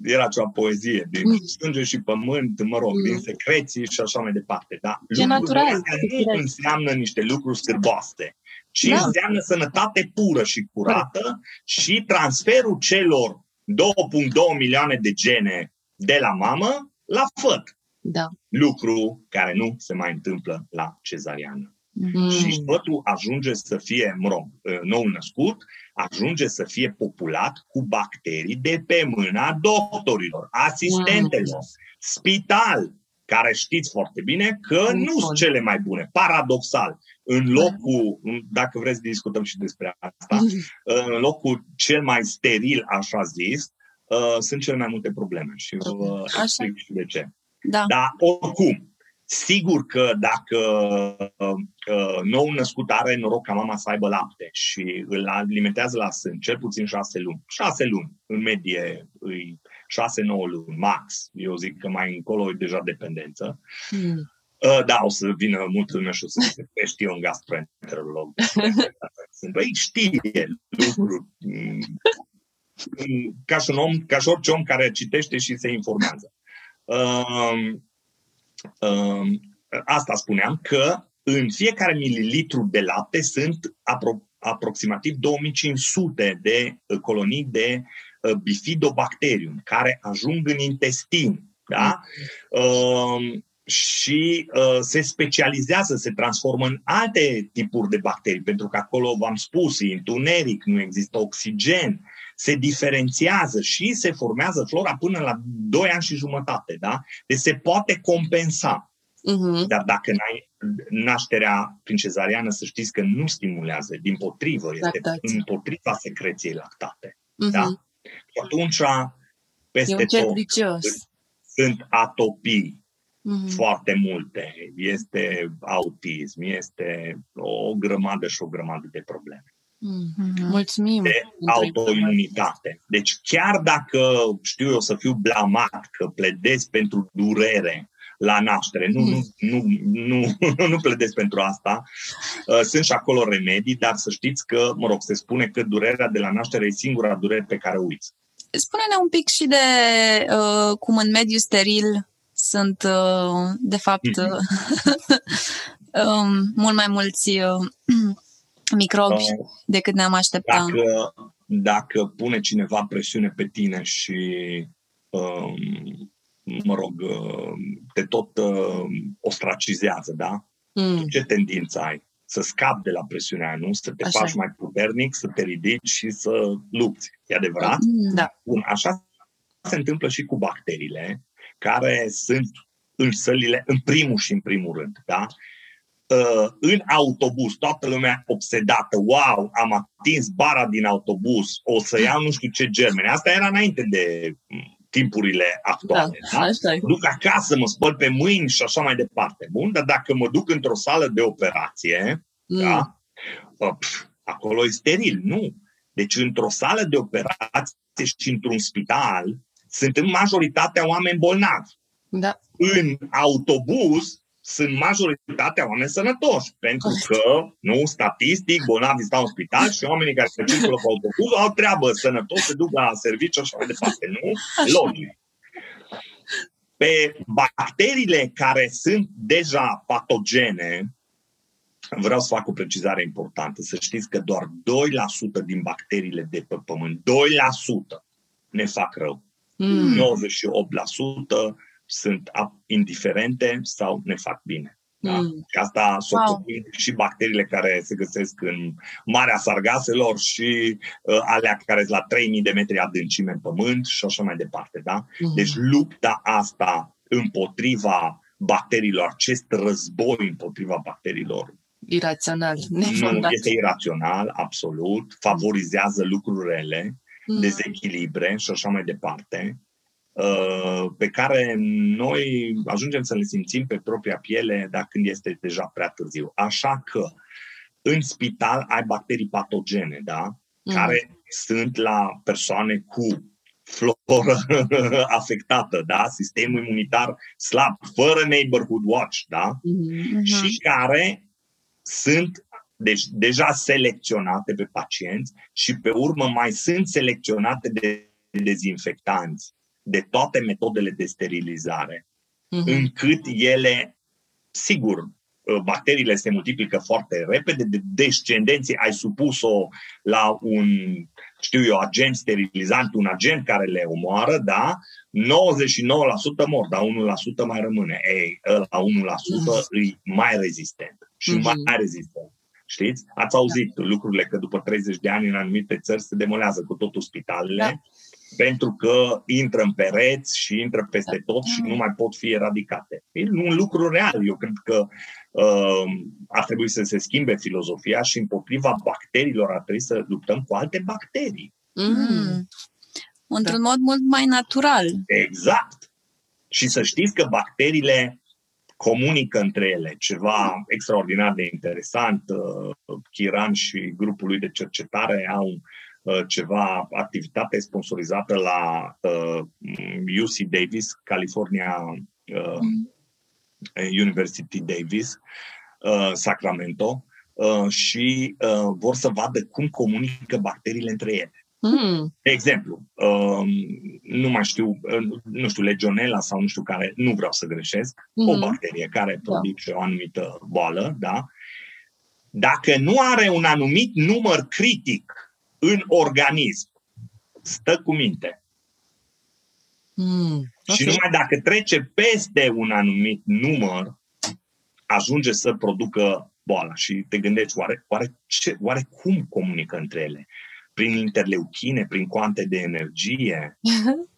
era acea poezie din Mm. sânge și pământ, mă rog, Mm. din secreții și așa mai departe. Da? Ce Lucrurile natural, astea ce nu firesc. înseamnă niște lucruri scârboase, ci Da. înseamnă sănătate pură și curată și transferul celor 2,2 milioane de gene de la mamă la făt. Da. Lucru care nu se mai întâmplă la cezariană. Mm. Și fătul ajunge să fie, mă rog, nou născut, ajunge să fie populat cu bacterii de pe mâna doctorilor, asistentelor, spital, care știți foarte bine că Mm. nu sunt cele mai bune. Paradoxal, în locul, dacă vreți să discutăm și despre asta, în locul cel mai steril, așa zis, uh, sunt cele mai multe probleme și vă Așa. explic și de ce. Da. Dar oricum, sigur că dacă uh, nou născut are noroc ca mama să aibă lapte și îl alimentează la sân cel puțin șase luni, șase luni, în medie îi șase-nouă luni, max, eu zic că mai încolo e deja dependență, Mm. Uh, da, o să vină multă lume și o să se "Păi, știe un gastroenterolog. Sunt, Băi, știe lucruri. mm, mm, Ca și un om, ca și orice om care citește și se informează. Um, um, asta spuneam că în fiecare mililitru de lapte sunt apro- aproximativ 2500 de uh, colonii de uh, bifidobacterium care ajung în intestin. Da? Um, și uh, se specializează, se transformă în alte tipuri de bacterii, pentru că acolo, v-am spus, e întuneric, nu există oxigen, se diferențiază și se formează flora până la 2 ani și jumătate. Da? Deci se poate compensa. Mhm. Dar dacă n-ai nașterea prin cezariană, să știți că nu stimulează, din potrivă, este Lactație. împotriva secreției lactate. Mhm. Da? Și atunci, E peste un cerc tot, vicios. sunt atopii Mhm. foarte multe. Este autism, este o grămadă și o grămadă de probleme. Mhm. Mhm. Mulțumim. De pentru informații. autoimunitate. Deci chiar dacă, știu eu, să fiu blamat că pledez pentru durere la naștere, nu, nu, nu, nu, nu pledez pentru asta, Uh, sunt și acolo remedii, dar să știți că, mă rog, se spune că durerea de la naștere e singura durere pe care o uiți. Spune-ne un pic și de uh, cum în mediul steril sunt, uh, de fapt, Mhm. uh, um, mult mai mulți uh, microbi Uh, decât ne-am aștepta. Dacă, dacă pune cineva presiune pe tine și, um, mă rog, uh, te tot uh, ostracizează, da? Mm. Ce tendință ai? Să scapi de la presiunea aia, nu? Să te Așa faci e. mai puternic, să te ridici și să lupți. E adevărat? Mm, Da. Bun, așa se întâmplă și cu bacteriile, care sunt în sălile, în primul și în primul rând, da? Uh, în autobuz, toată lumea obsedată, wow, am atins bara din autobuz, o să iau nu știu ce germene. Asta era înainte de mm, timpurile actuale. Da, da? Așa Mă duc acasă, mă spăl pe mâini și așa mai departe. Bun, dar dacă mă duc într-o sală de operație, mm. da, pf, acolo e steril. Nu. Deci într-o sală de operație și într-un spital sunt în majoritatea oameni bolnavi. Da. În autobuz sunt majoritatea oameni sănătoși, pentru că, nu, statistic, bolnavii stau în spital și oamenii care se circulă pe autobuz au treabă sănătoși, se duc la serviciu și așa mai departe, nu? Logic. Pe bacteriile care sunt deja patogene, vreau să fac o precizare importantă. Să știți că doar 2% din bacteriile de pe pământ, 2% ne fac rău. Mm. 98% sunt indiferente sau ne fac bine. Da? Mm. Asta wow. și bacteriile care se găsesc în Marea Sargaselor și uh, alea care sunt la 3000 de metri adâncime în pământ și așa mai departe. Da? Mm. Deci lupta asta împotriva bacteriilor, acest război împotriva bacteriilor irațional, nefondat. Nu este irațional, absolut, favorizează lucruri rele, mm. dezechilibre și așa mai departe. Uh, pe care noi ajungem să le simțim pe propria piele dacă când este deja prea târziu. Așa că în spital ai bacterii patogene, da? Mm. Care sunt la persoane cu floră afectată, da? Sistemul imunitar slab, fără neighborhood watch, da? Mm-hmm. Și care sunt deci deja selecționate pe pacienți și pe urmă mai sunt selecționate de dezinfectanți de toate metodele de sterilizare, uh-huh. încât ele, sigur, uh, bacteriile se multiplică foarte repede, de descendenții ai supus-o la un, știu eu, agent sterilizant, un agent care le omoară, da, 99% mor, dar 1% mai rămâne. Ei, ăla 1% uh-huh. e mai rezistent și uh-huh. mai rezistent. Știți? Ați auzit da. lucrurile că după 30 de ani în anumite țări se demolează cu totul spitalele. Da pentru că intră în pereți și intră peste tot și nu mai pot fi eradicate. E un lucru real. Eu cred că uh, ar trebui să se schimbe filozofia și împotriva bacteriilor ar trebui să luptăm cu alte bacterii. Mm. Într-un da. mod mult mai natural. Exact. Și să știți că bacteriile comunică între ele ceva extraordinar de interesant. Uh, Chiran și grupul lui de cercetare au Uh, ceva activitate sponsorizată la uh, UC Davis, California uh, mm. University Davis, uh, Sacramento, uh, și uh, vor să vadă cum comunică bacteriile între ele. Mm. De exemplu, uh, nu mai știu, uh, nu știu, legionela sau nu știu care, nu vreau să greșesc, mm. o bacterie care da. produce da. o anumită boală, da? Dacă nu are un anumit număr critic în organism stă cu minte. Mm, okay. Și numai dacă trece peste un anumit număr, ajunge să producă boala. Și te gândești, oare, oare, ce, oare cum comunică între ele? Prin interleuchine, prin coante de energie?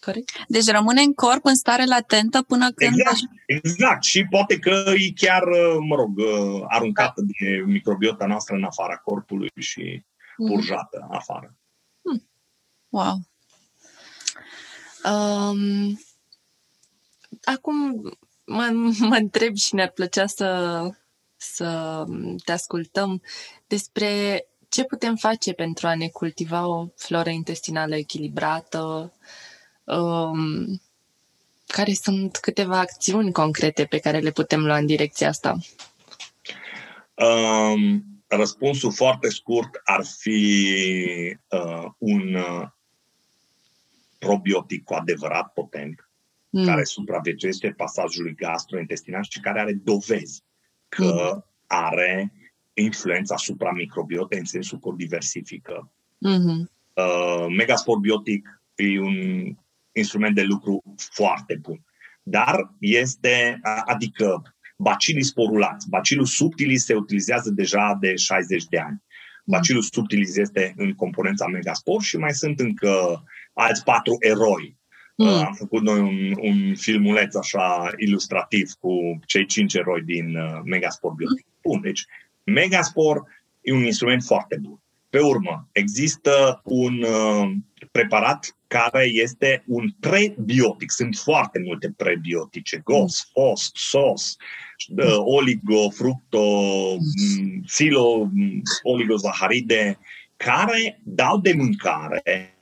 Corect. Deci rămâne în corp în stare latentă până când... Exact, exact. Și poate că e chiar, mă rog, aruncată da. de microbiota noastră în afara corpului și purjată afară. Hmm. Wow! Um, acum mă, mă întreb și ne-ar plăcea să, să te ascultăm despre ce putem face pentru a ne cultiva o floră intestinală echilibrată, um, care sunt câteva acțiuni concrete pe care le putem lua în direcția asta? Um, Răspunsul foarte scurt ar fi uh, un uh, probiotic cu adevărat potent, mm. care supraviețuiește pasajului gastrointestinal și care are dovezi că mm. are influența asupra microbiotei în sensul că o diversifică. Mm-hmm. Uh, Megaspor biotic e un instrument de lucru foarte bun. Dar este, adică bacilii sporulați. Bacilul subtilis se utilizează deja de 60 de ani. Bacilul subtilis este în componența Megaspor și mai sunt încă alți patru eroi. Mm. Uh, am făcut noi un, un filmuleț așa ilustrativ cu cei cinci eroi din uh, Megaspor Biotic. Bun, deci Megaspor e un instrument foarte bun. Pe urmă, există un uh, preparat care este un prebiotic. Sunt foarte multe prebiotice. GOS, FOS, SOS, uh, oligo, fructo, mm, silo, mm, oligozaharide, care dau de mâncare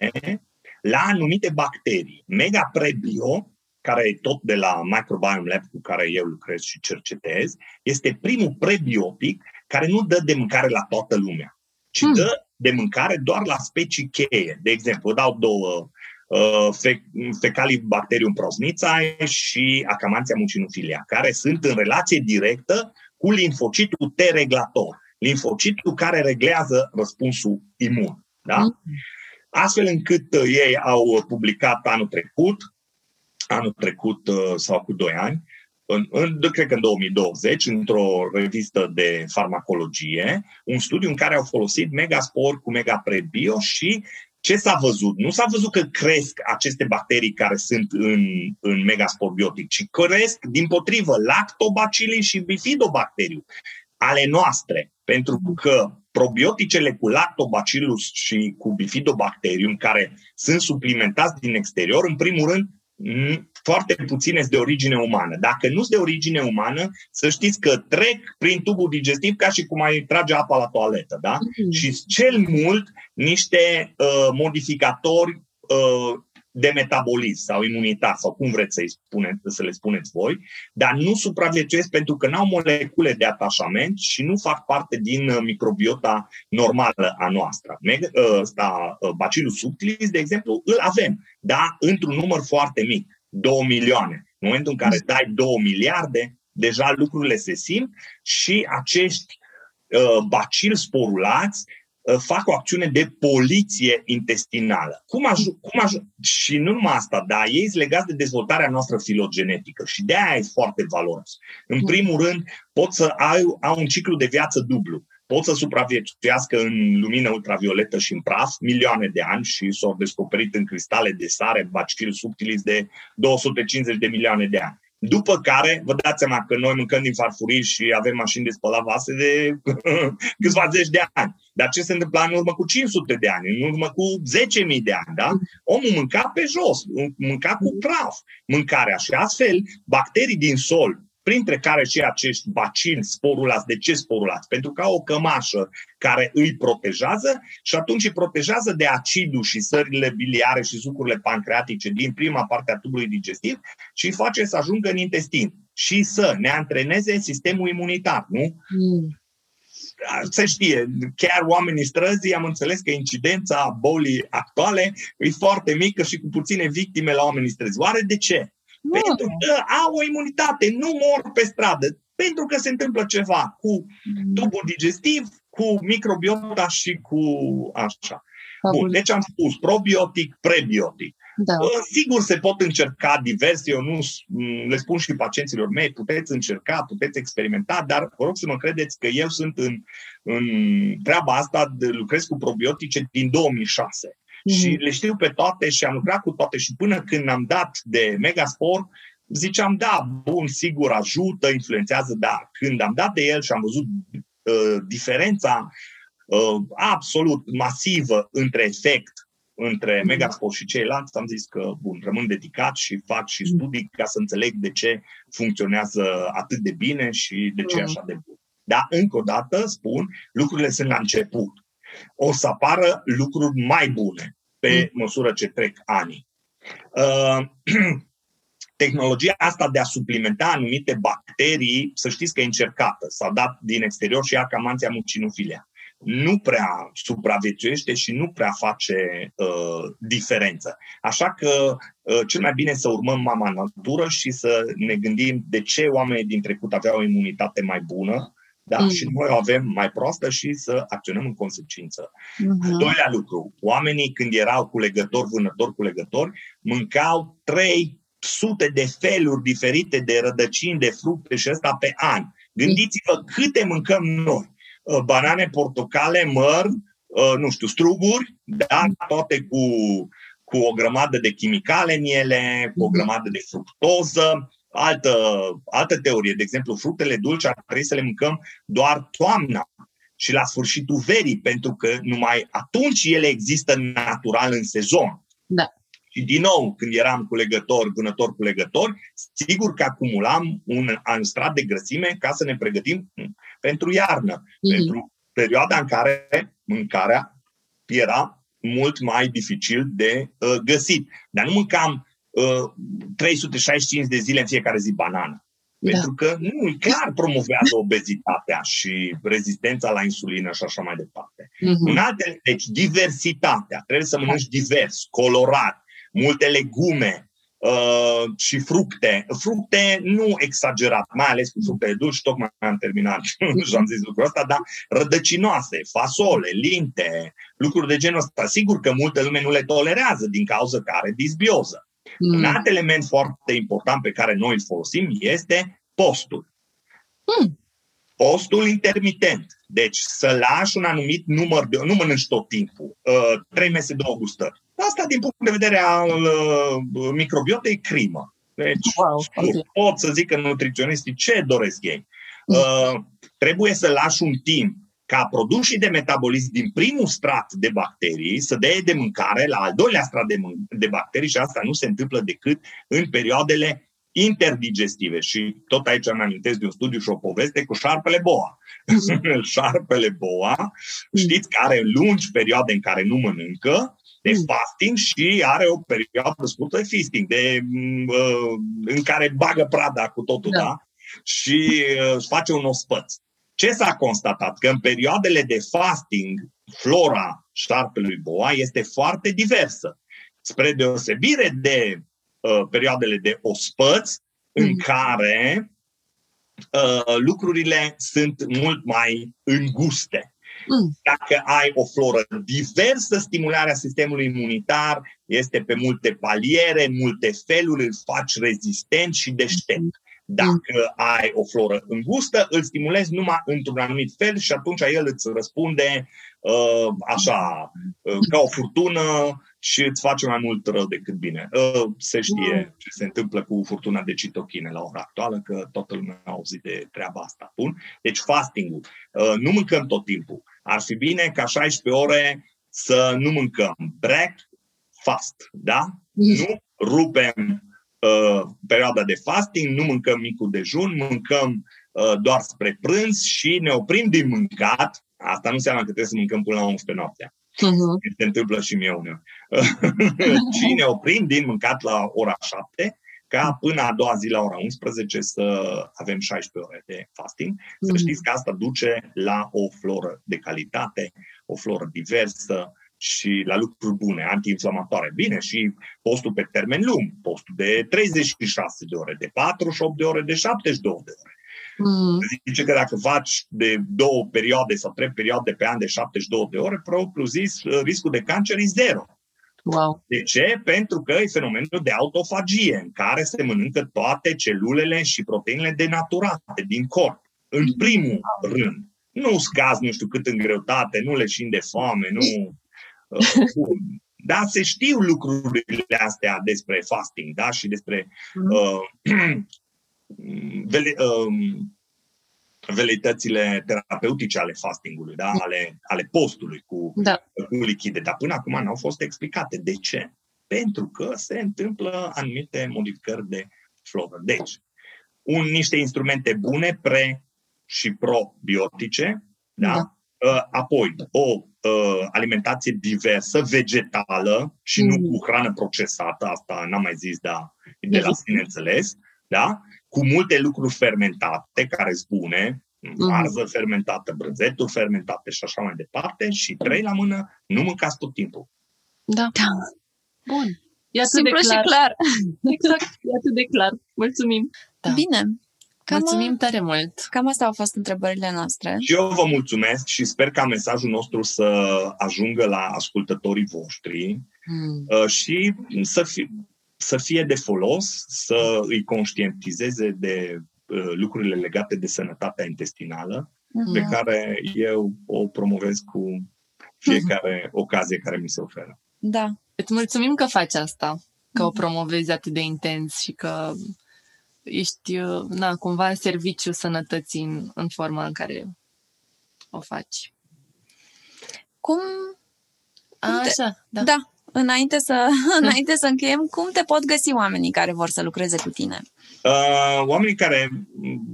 la anumite bacterii. Mega Prebio, care e tot de la Microbiome Lab cu care eu lucrez și cercetez, este primul prebiotic care nu dă de mâncare la toată lumea, ci hmm. dă de mâncare doar la specii cheie. De exemplu, dau două uh, fe- Fecalibacterium prosnițae și Acamantia mucinofilia, care sunt în relație directă cu linfocitul T-reglator, linfocitul care reglează răspunsul imun. Da? Hmm. Astfel încât uh, ei au publicat anul trecut, anul trecut uh, sau cu doi ani, în, în, cred că în 2020, într-o revistă de farmacologie, un studiu în care au folosit megaspor cu megaprebio și ce s-a văzut? Nu s-a văzut că cresc aceste bacterii care sunt în, în megaspor biotic, ci cresc, din potrivă, lactobacilii și bifidobacteriu ale noastre. Pentru că probioticele cu lactobacillus și cu bifidobacterium, care sunt suplimentați din exterior, în primul rând, foarte puține sunt de origine umană. Dacă nu sunt de origine umană, să știți că trec prin tubul digestiv ca și cum ai trage apa la toaletă, da? Mm-hmm. Și cel mult niște uh, modificatori uh, de metabolism sau imunitar sau cum vreți să, spune, să le spuneți voi, dar nu supraviețuiesc pentru că nu au molecule de atașament și nu fac parte din uh, microbiota normală a noastră. Ăsta, uh, Bacillus subtilis, de exemplu, îl avem, dar într-un număr foarte mic, 2 milioane. În momentul în care dai 2 miliarde, deja lucrurile se simt și acești uh, bacili sporulați Uh, fac o acțiune de poliție intestinală. Cum aj- cum aj- și nu numai asta, dar ei sunt legați de dezvoltarea noastră filogenetică și de aia e foarte valoros. În primul rând, pot să ai, au un ciclu de viață dublu. Pot să supraviețuiască în lumină ultravioletă și în praf milioane de ani și s-au descoperit în cristale de sare bacil subtilis de 250 de milioane de ani. După care, vă dați seama că noi mâncăm din farfurii și avem mașini de spălat vase de câțiva zeci de ani. Dar ce se întâmpla în urmă cu 500 de ani, în urmă cu 10.000 de ani, da? Omul mânca pe jos, mânca cu praf mâncarea și astfel bacterii din sol printre care și acești bacini sporulați. De ce sporulați? Pentru că au o cămașă care îi protejează și atunci îi protejează de acidul și sările biliare și sucurile pancreatice din prima parte a tubului digestiv și îi face să ajungă în intestin și să ne antreneze sistemul imunitar, nu? Mm se știe, chiar oamenii străzii am înțeles că incidența bolii actuale e foarte mică și cu puține victime la oamenii străzi. Oare de ce? Pentru că au o imunitate, nu mor pe stradă. Pentru că se întâmplă ceva cu mm. tubul digestiv, cu microbiota și cu așa. Bun, deci am spus probiotic, prebiotic. Da. Sigur se pot încerca diverse, eu nu le spun și pacienților mei, puteți încerca, puteți experimenta, dar vă rog să mă credeți că eu sunt în, în treaba asta, de, lucrez cu probiotice din 2006 mm-hmm. și le știu pe toate și am lucrat cu toate și până când am dat de Megaspor, ziceam, da, bun, sigur, ajută, influențează, dar când am dat de el și am văzut uh, diferența uh, absolut masivă între efect între mhm. Megaspor și ceilalți, am zis că, bun, rămân dedicat și fac și mhm. studii ca să înțeleg de ce funcționează atât de bine și de ce e așa de bun. Dar, încă o dată, spun, lucrurile sunt la început o să apară lucruri mai bune pe mm. măsură ce trec ani. Uh, tehnologia asta de a suplimenta anumite bacterii, să știți că e încercată. S-a dat din exterior și acamanția mucinofilia. Nu prea supraviețuiește și nu prea face uh, diferență. Așa că uh, cel mai bine să urmăm mama natură și să ne gândim de ce oamenii din trecut aveau o imunitate mai bună, da? Mm. Și noi o avem mai proastă și să acționăm în consecință. Mm-hmm. Doilea lucru, oamenii când erau culegători, vânători, culegători, mâncau 300 de feluri diferite de rădăcini, de fructe și ăsta pe an. Gândiți-vă câte mâncăm noi. Uh, banane, portocale, măr, uh, nu știu, struguri, da? toate cu, cu o grămadă de chimicale în ele, cu o mm-hmm. grămadă de fructoză, altă, altă teorie. De exemplu, fructele dulci ar trebui să le mâncăm doar toamna. și la sfârșitul verii, pentru că numai atunci ele există natural în sezon. Da. Și din nou, când eram cu legători, vânători cu legători, sigur că acumulam un anstrat de grăsime ca să ne pregătim pentru iarnă, mm-hmm. pentru perioada în care mâncarea era mult mai dificil de uh, găsit. Dar nu mâncam uh, 365 de zile în fiecare zi banană. Da. Pentru că nu, clar promovează obezitatea și rezistența la insulină și așa mai departe. Mm-hmm. În alte, deci diversitatea. Trebuie să mănânci divers, colorat, multe legume uh, și fructe. Fructe nu exagerat, mai ales cu fructele dulci, tocmai am terminat și am zis lucrul ăsta, dar rădăcinoase, fasole, linte, lucruri de genul ăsta. Sigur că multă lume nu le tolerează din cauza că are disbioză. Mm. Un alt element foarte important pe care noi îl folosim este postul. Mm. Postul intermitent. Deci să lași un anumit număr de... Nu mănânci tot timpul. Uh, trei mese, două gustări. Asta, din punct de vedere al uh, microbiotei, e crimă. Deci, wow, okay. pot să zic că nutriționistii ce doresc ei. Mm. Uh, trebuie să lași un timp ca produsii de metabolism din primul strat de bacterii să dea de mâncare la al doilea strat de, de bacterii și asta nu se întâmplă decât în perioadele interdigestive. Și tot aici îmi amintesc de un studiu și o poveste cu șarpele boa. Mm. șarpele boa, mm. știți că are lungi perioade în care nu mănâncă, de mm. fasting și are o perioadă scurtă de feasting, de, uh, în care bagă prada cu totul, da? da? Și uh, își face un ospăț. Ce s-a constatat? Că în perioadele de fasting, flora șarpelui boa este foarte diversă. Spre deosebire de uh, perioadele de ospăț, mm. în care uh, lucrurile sunt mult mai înguste. Mm. Dacă ai o floră diversă, stimularea sistemului imunitar este pe multe paliere, în multe feluri, îl faci rezistent și deștept. Mm. Dacă ai o floră îngustă, îl stimulezi numai într-un anumit fel și atunci el îți răspunde uh, așa, uh, ca o furtună și îți face mai mult rău decât bine. Uh, se știe ce se întâmplă cu furtuna de citochine la ora actuală, că toată lumea a auzit de treaba asta. Bun? Deci fasting-ul. Uh, nu mâncăm tot timpul. Ar fi bine ca 16 ore să nu mâncăm. Break, fast. Da? Nu rupem uh, perioada de fasting, nu mâncăm micul dejun, mâncăm uh, doar spre prânz și ne oprim din mâncat. Asta nu înseamnă că trebuie să mâncăm până la 11 noaptea. Uh-huh. Se întâmplă și mie uneori. și ne oprim din mâncat la ora 7 ca până a doua zi la ora 11 să avem 16 ore de fasting. Să mhm. știți că asta duce la o floră de calitate, o floră diversă, și la lucruri bune, antiinflamatoare. Bine, și postul pe termen lung, postul de 36 de ore, de 48 de ore, de 72 de ore. Mm. Zice că dacă faci de două perioade sau trei perioade pe an de 72 de ore, propriu zis, riscul de cancer e zero. Wow. De ce? Pentru că e fenomenul de autofagie, în care se mănâncă toate celulele și proteinele denaturate din corp, în primul rând. Nu scazi nu știu cât în greutate, nu leșin de foame, nu da, se știu lucrurile astea despre fasting, da, și despre mm. uh, vele, uh, veleitățile terapeutice ale fastingului, da, ale, ale postului cu, da. cu lichide. Dar până acum nu au fost explicate. De ce? Pentru că se întâmplă anumite modificări de floră. Deci, un, niște instrumente bune pre și probiotice, da? da. Uh, apoi, o uh, alimentație diversă, vegetală și mm. nu cu hrană procesată, asta n-am mai zis, dar de la sine înțeles, da? cu multe lucruri fermentate care sunt bune, mm. arză fermentată, brânzeturi fermentate și așa mai departe și trei la mână, nu mâncați tot timpul. Da. da. Bun. E atât Simplu de clar. și clar. Exact, e atât de clar. Mulțumim. Da. Bine. Cam Mulțumim tare mult! Cam astea au fost întrebările noastre. Și eu vă mulțumesc și sper ca mesajul nostru să ajungă la ascultătorii voștri mm. și să fie, să fie de folos, să îi conștientizeze de uh, lucrurile legate de sănătatea intestinală, mm. pe care eu o promovez cu fiecare mm. ocazie care mi se oferă. Da. Îți mulțumim că faci asta, că mm. o promovezi atât de intens și că ești, uh, na, cumva în serviciu sănătății în, în forma în care o faci. Cum... A, te- așa, da. Da, înainte să, înainte să încheiem, cum te pot găsi oamenii care vor să lucreze cu tine? Uh, oamenii care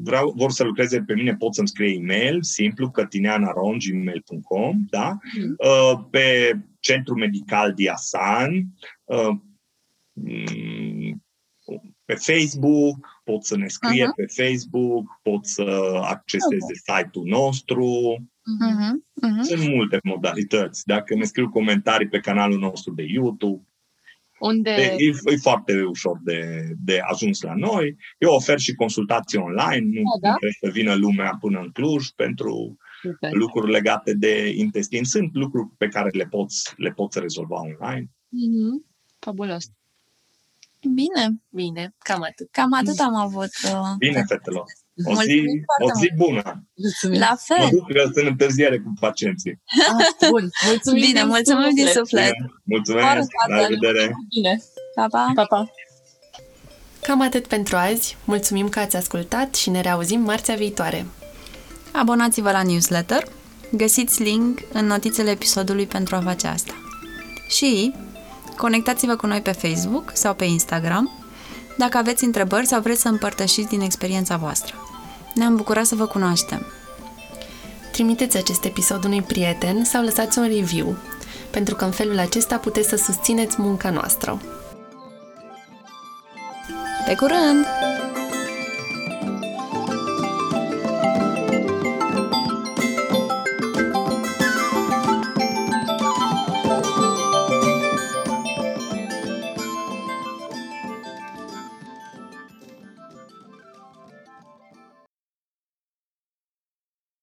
vreau, vor să lucreze pe mine pot să-mi scrie e-mail, simplu, cătineanaron.gmail.com, da? Mm. Uh, pe Centru Medical Diasan, uh, mm, pe Facebook, pot să ne scrie Aha. pe Facebook, pot să acceseze site-ul nostru. Mhm, mhm. Sunt multe modalități. Dacă ne scriu comentarii pe canalul nostru de YouTube, Unde... E, e, e foarte ușor de, de ajuns la noi. Eu ofer și consultații online, nu Ah, da? trebuie să vină lumea până în Cluj pentru Super. lucruri legate de intestin. Sunt lucruri pe care le poți, le poți rezolva online. Mhm. Fabulos. Bine, Bine, cam atât. cam atât am avut. uh, Bine, fetelor! O zi, Mulțumim o foarte zi bună! Mulțumim. La Mă fel. duc că sunt în întârziere cu pacienții. Ah, bun. Mulțumim Bine, din mulțumim din suflet. Bine, Mulțumesc! Foarte La tare. revedere! Bine. Pa, pa. Pa, pa. Cam atât pentru azi. Mulțumim că ați ascultat și ne reauzim marțea viitoare. Abonați-vă la newsletter, găsiți link în notițele episodului pentru a face asta. Și conectați-vă cu noi pe Facebook sau pe Instagram dacă aveți întrebări sau vreți să împărtășiți din experiența voastră. Ne-am bucurat să vă cunoaștem. Trimiteți acest episod unui prieten sau lăsați un review, pentru că în felul acesta puteți să susțineți munca noastră. Pe curând!